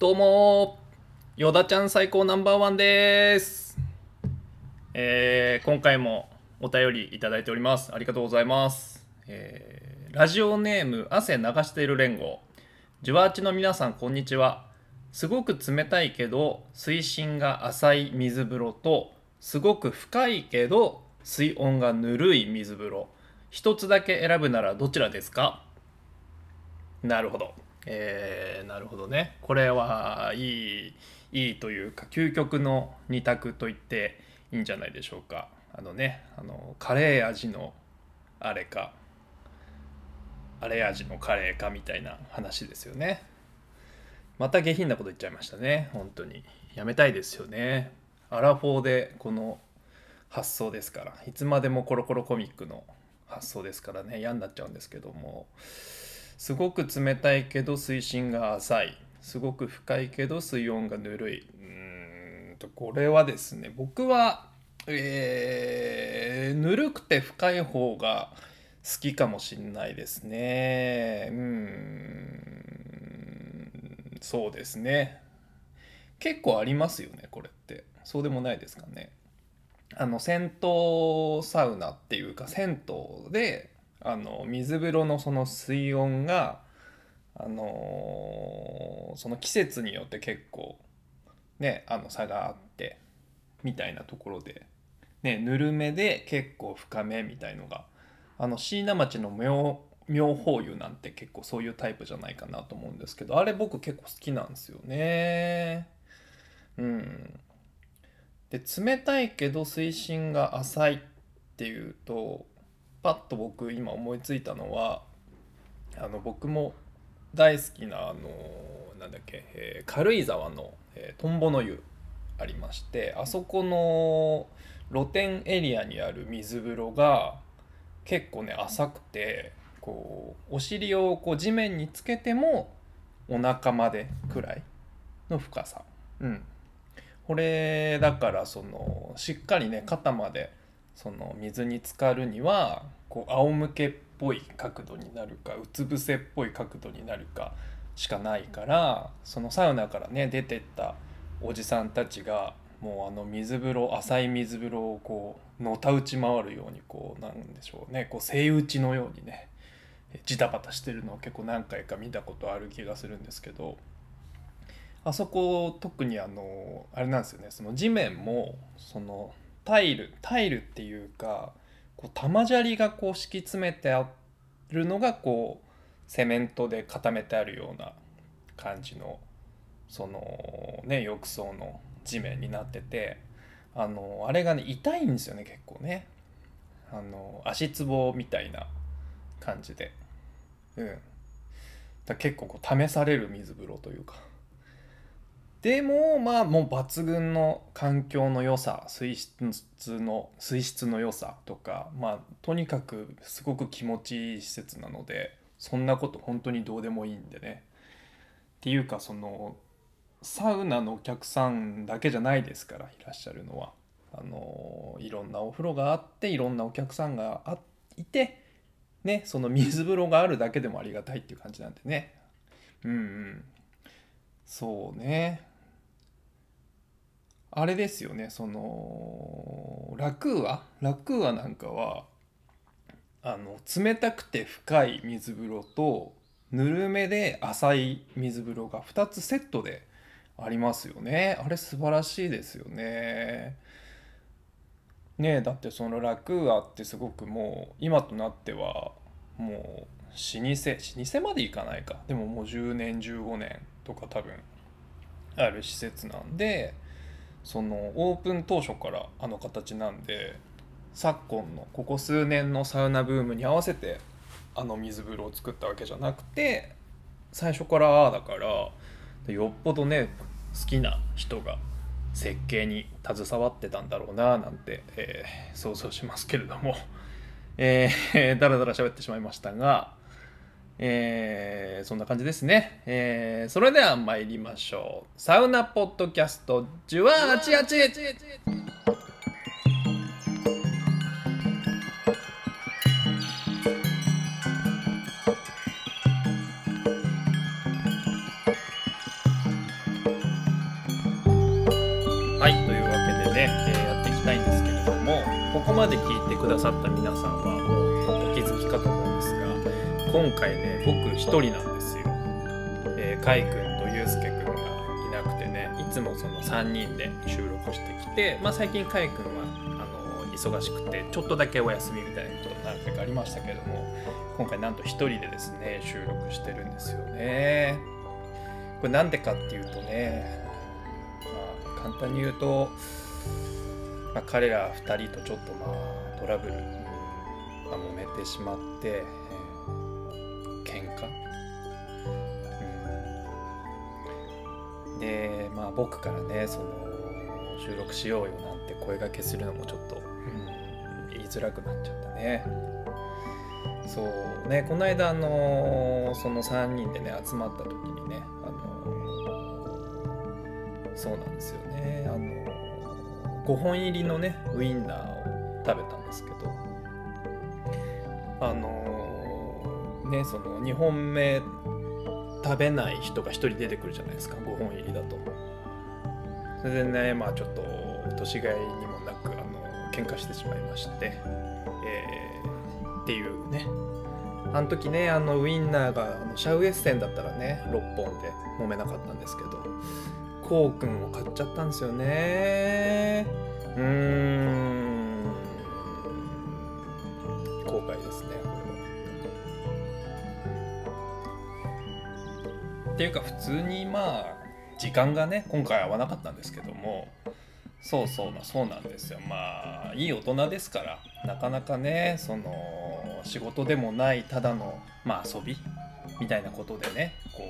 どうもヨダちゃん最高ナンバーワンです、えー今回もお便りいただいております。ありがとうございます、えーラジオネーム汗流している連合ジュワーチの皆さんこんにちは。すごく冷たいけど水深が浅い水風呂とすごく深いけど水温がぬるい水風呂。一つだけ選ぶならどちらですか？なるほど。えーなるほどね。これはいい、いいというか、究極の二択と言っていいんじゃないでしょうか。あのね、あの、カレー味のあれか、あれ味のカレーかみたいな話ですよね。また下品なこと言っちゃいましたね。本当に。やめたいですよね。アラフォーでこの発想ですから。いつまでもコロコロコミックの発想ですからね。嫌になっちゃうんですけども。すごく冷たいけど水深が浅い。すごく深いけど水温がぬるい。うんとこれはですね僕は、えーぬるくて深い方が好きかもしんないですね。うんそうですね。結構ありますよねこれって。そうでもないですかね。あの銭湯サウナっていうか銭湯であの水風呂のその水温があのその季節によって結構ねあの差があってみたいなところで、ね、ぬるめで結構深めみたいのがあの椎名町の妙妙法湯なんて結構そういうタイプじゃないかなと思うんですけどあれ僕結構好きなんですよね。うん、で冷たいけど水深が浅いっていうとパッと僕今思いついたのはあの僕も大好きなあのなんだっけ、えー軽井沢の、えートンボの湯ありましてあそこの露天エリアにある水風呂が結構ね浅くてこうお尻をこう地面につけてもお腹までくらいの深さ。うん、これだからそのしっかりね肩までその水に浸かるにはこう仰向けっぽい角度になるかうつ伏せっぽい角度になるかしかないからそのサウナからね出てったおじさんたちがもうあの水風呂浅い水風呂をこうのたうち回るようにこうなんでしょうねこうセイウチのようにねジタバタしてるのを結構何回か見たことある気がするんですけどあそこ特にあのあれなんですよねその地面もそのタイルタイルっていうかこう玉砂利がこう敷き詰めてあるのがこうセメントで固めてあるような感じのそのね浴槽の地面になっててあのあれがね痛いんですよね結構ね。あの足つぼみたいな感じで。うん。だ結構こう試される水風呂というか。でもまあもう抜群の環境の良さ水質の水質の良さとかまあとにかくすごく気持ちいい施設なのでそんなこと本当にどうでもいいんでね。っていうかそのサウナのお客さんだけじゃないですからいらっしゃるのは。あのいろんなお風呂があっていろんなお客さんがいてねその水風呂があるだけでもありがたいっていう感じなんでね。うんうん。そうね。あれですよねそのラクーア？ラクーアなんかはあの冷たくて深い水風呂とぬるめで浅い水風呂が2つセットでありますよね。あれ素晴らしいですよね。ねえだってそのラクーアってすごくもう今となってはもう老舗老舗までいかないか。でももう10年15年とか多分ある施設なんでそのオープン当初からあの形なんで昨今のここ数年のサウナブームに合わせてあの水風呂を作ったわけじゃなくて最初からああだからよっぽどね好きな人が設計に携わってたんだろうななんて、えー想像しますけれども、えー、だらだら喋ってしまいましたが、えー、そんな感じですね。えー、それでは参りましょう。サウナポッドキャスト、ジュワーチアチはい、というわけでね、えー、やっていきたいんですけれども、ここまで聞いてくださった皆さんは、今回ね僕一人なんですよ。えー、カイ君とユうスケ君がいなくてねいつもその3人で収録してきて、まあ、最近カイ君はあの忙しくてちょっとだけお休みみたいなこと何回かありましたけども今回なんと一人でですね収録してるんですよね。これなんでかっていうとね、まあ、簡単に言うとまあ、彼ら2人とちょっとまあトラブル、まあ、揉めてしまって、でまあ僕からねその収録しようよなんて声がけするのもちょっと、うん、言いづらくなっちゃったね。そう。ねこの間あのその3人でね集まった時にねあのそうなんですよね。あの5本入りのねウインナーを食べたんですけどあのー、ねその2本目食べない人が1人出てくるじゃないですか5本入りだと。それでねまあちょっと年がいにもなくあの喧嘩してしまいまして、えー、っていうね。あの時ねあのウインナーがあのシャウエッセンだったらね6本で飲めなかったんですけどこうくんを買っちゃったんですよね。うーん。後悔ですねこれは。ていうか普通にまあ時間がね今回合わなかったんですけどもそうそうなそうなんですよまあいい大人ですからなかなかねその仕事でもないただのまあ遊びみたいなことでねこ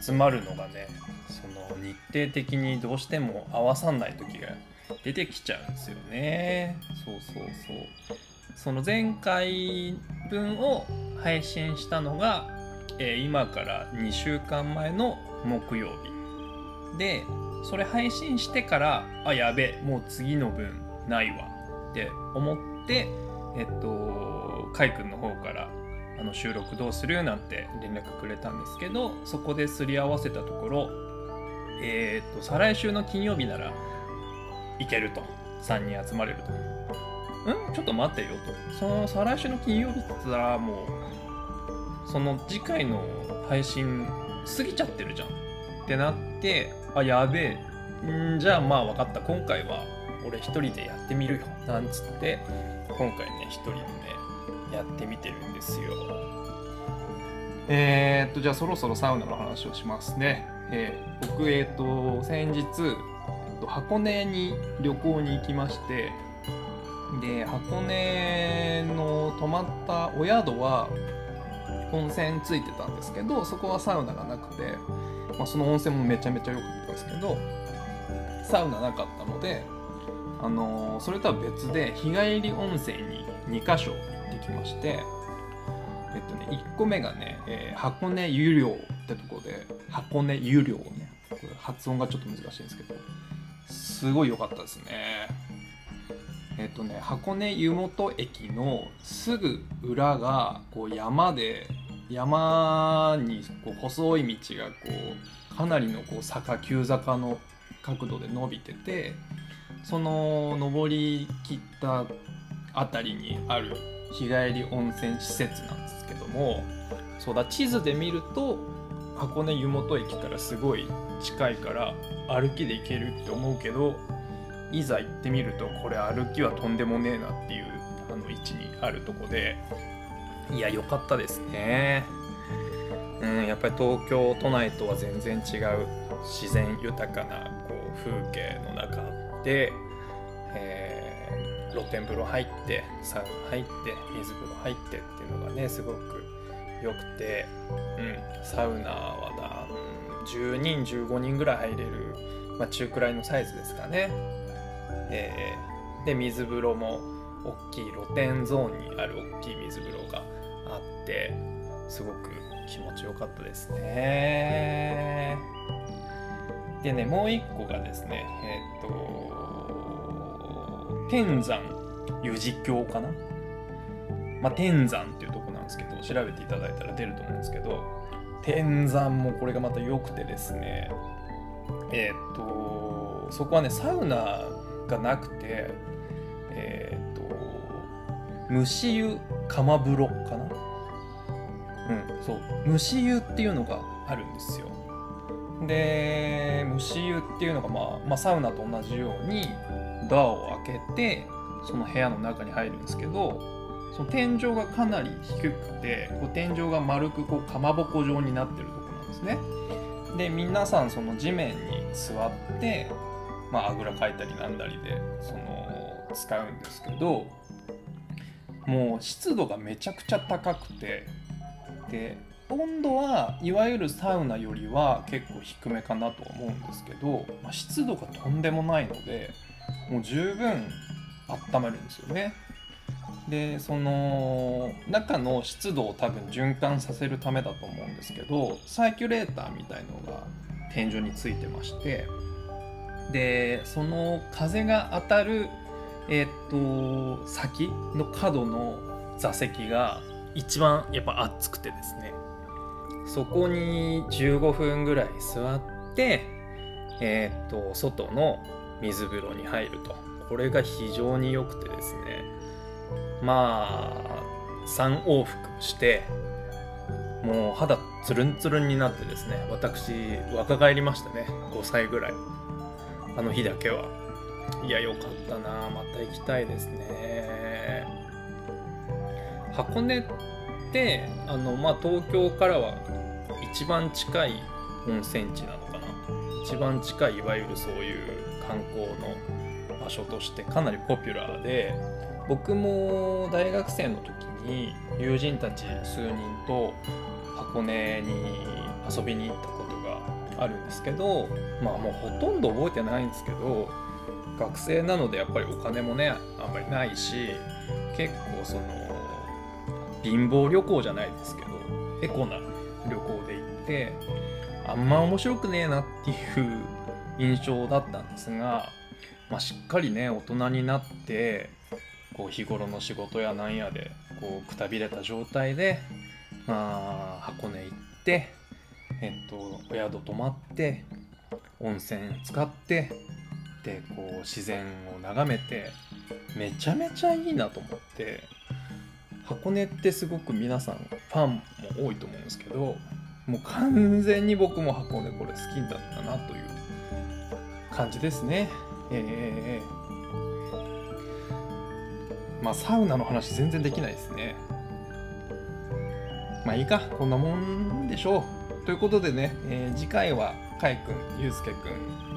う集まるのがねその日程的にどうしても合わさんない時が出てきちゃうんですよね。そうそうそう。その前回分を配信したのが、えー、今から2週間前の木曜日。で、それ配信してから、あ、やべ、もう次の分ないわって思って、えっと、かいくんの方からあの収録どうするなんて連絡くれたんですけど、そこですり合わせたところ、えー、っと、再来週の金曜日なら行けると。3人集まれると。うんちょっと待ってよと。その再来週の金曜日って言ったらもう、その次回の配信過ぎちゃってるじゃん。ってなって、あ、やべえ。んじゃあまあ分かった。今回は俺一人でやってみるよ。なんつって、今回ね、一人でね、やってみてるんですよ。えー、っと、じゃあそろそろサウナの話をしますね。えー、僕、えー、っと、先日、箱根に旅行に行きましてで箱根の泊まったお宿は温泉ついてたんですけどそこはサウナがなくて、まあ、その温泉もめちゃめちゃ良かったんですけどサウナなかったので、あのー、それとは別で日帰り温泉に2か所行ってきましてえっとね1個目がね、えー、箱根湯寮ってとこで箱根湯寮ねこれ発音がちょっと難しいんですけどすごい良かったですね。えっとね箱根湯本駅のすぐ裏がこう山で山にこう細い道がこうかなりのこう坂急坂の角度で伸びててその登りきった辺りにある日帰り温泉施設なんですけどもそうだ地図で見ると箱根湯本駅からすごい近いから歩きで行けるって思うけどいざ行ってみるとこれ歩きはとんでもねえなっていうあの位置にあるとこでいや良かったですね。うんやっぱり東京都内とは全然違う自然豊かなこう風景の中で、えー、露天風呂入ってサウナ入って水風呂入ってっていうのがねすごく良くて、うん、サウナはだ、10人15人ぐらい入れる、まあ、中くらいのサイズですかね、えー、で水風呂も大きい露天ゾーンにある大きい水風呂があってすごく気持ちよかったですね。でねもう一個がですねえっ、と天山湯治峡かな？まあ天山っていうとこなんですけど調べていただいたら出ると思うんですけど天山もこれがまた良くてですねえっ、とそこはねサウナがなくてえっ、と蒸し湯釜風呂かな？うん。そう。蒸し湯っていうのがあるんですよ。で蒸し湯っていうのが、まあ、まあサウナと同じようにドアを開けてその部屋の中に入るんですけどその天井がかなり低くてこう天井が丸くこうかまぼこ状になってるところなんですね。で皆さんその地面に座ってまああぐらかいたりなんだりでその使うんですけどもう湿度がめちゃくちゃ高くてで温度はいわゆるサウナよりは結構低めかなと思うんですけど、まあ、湿度がとんでもないのでもう十分温まるんですよね。でその中の湿度を多分循環させるためだと思うんですけどサーキュレーターみたいのが天井についてましてでその風が当たるえっ、と先の角の座席が一番やっぱ暑くてですね。そこに15分ぐらい座ってえっ、と外の水風呂に入ると。これが非常に良くてですね。まあ3往復してもう肌ツルンツルンになってですね。私若返りましたね。5歳ぐらい。あの日だけは。いや良かったなまた行きたいですね。箱根ってあのまあ東京からは一番近い温泉地なのかな。一番近いいわゆるそういう観光の場所としてかなりポピュラーで僕も大学生の時に友人たち数人と箱根に遊びに行ったことがあるんですけどまあもうほとんど覚えてないんですけど学生なのでやっぱりお金もねあんまりないし結構その貧乏旅行じゃないですけどエコな旅行で行ってあんま面白くねえなっていう印象だったんですが、まあ、しっかりね大人になってこう日頃の仕事やなんやでこうくたびれた状態で、まあ、箱根行って、えっと、お宿泊まって温泉使ってでこう自然を眺めてめちゃめちゃいいなと思って箱根ってすごく皆さんファンも多いと思うんですけどもう完全に僕も箱根これ好きだったなという感じですね。えーまあサウナの話全然できないですね。まあいいか、こんなもんでしょう。ということでね、えー次回はかいくん、ゆうすけくん、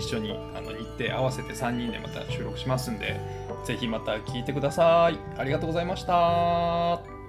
一緒にあの行って合わせて3人でまた収録しますんで、ぜひまた聞いてください。ありがとうございました。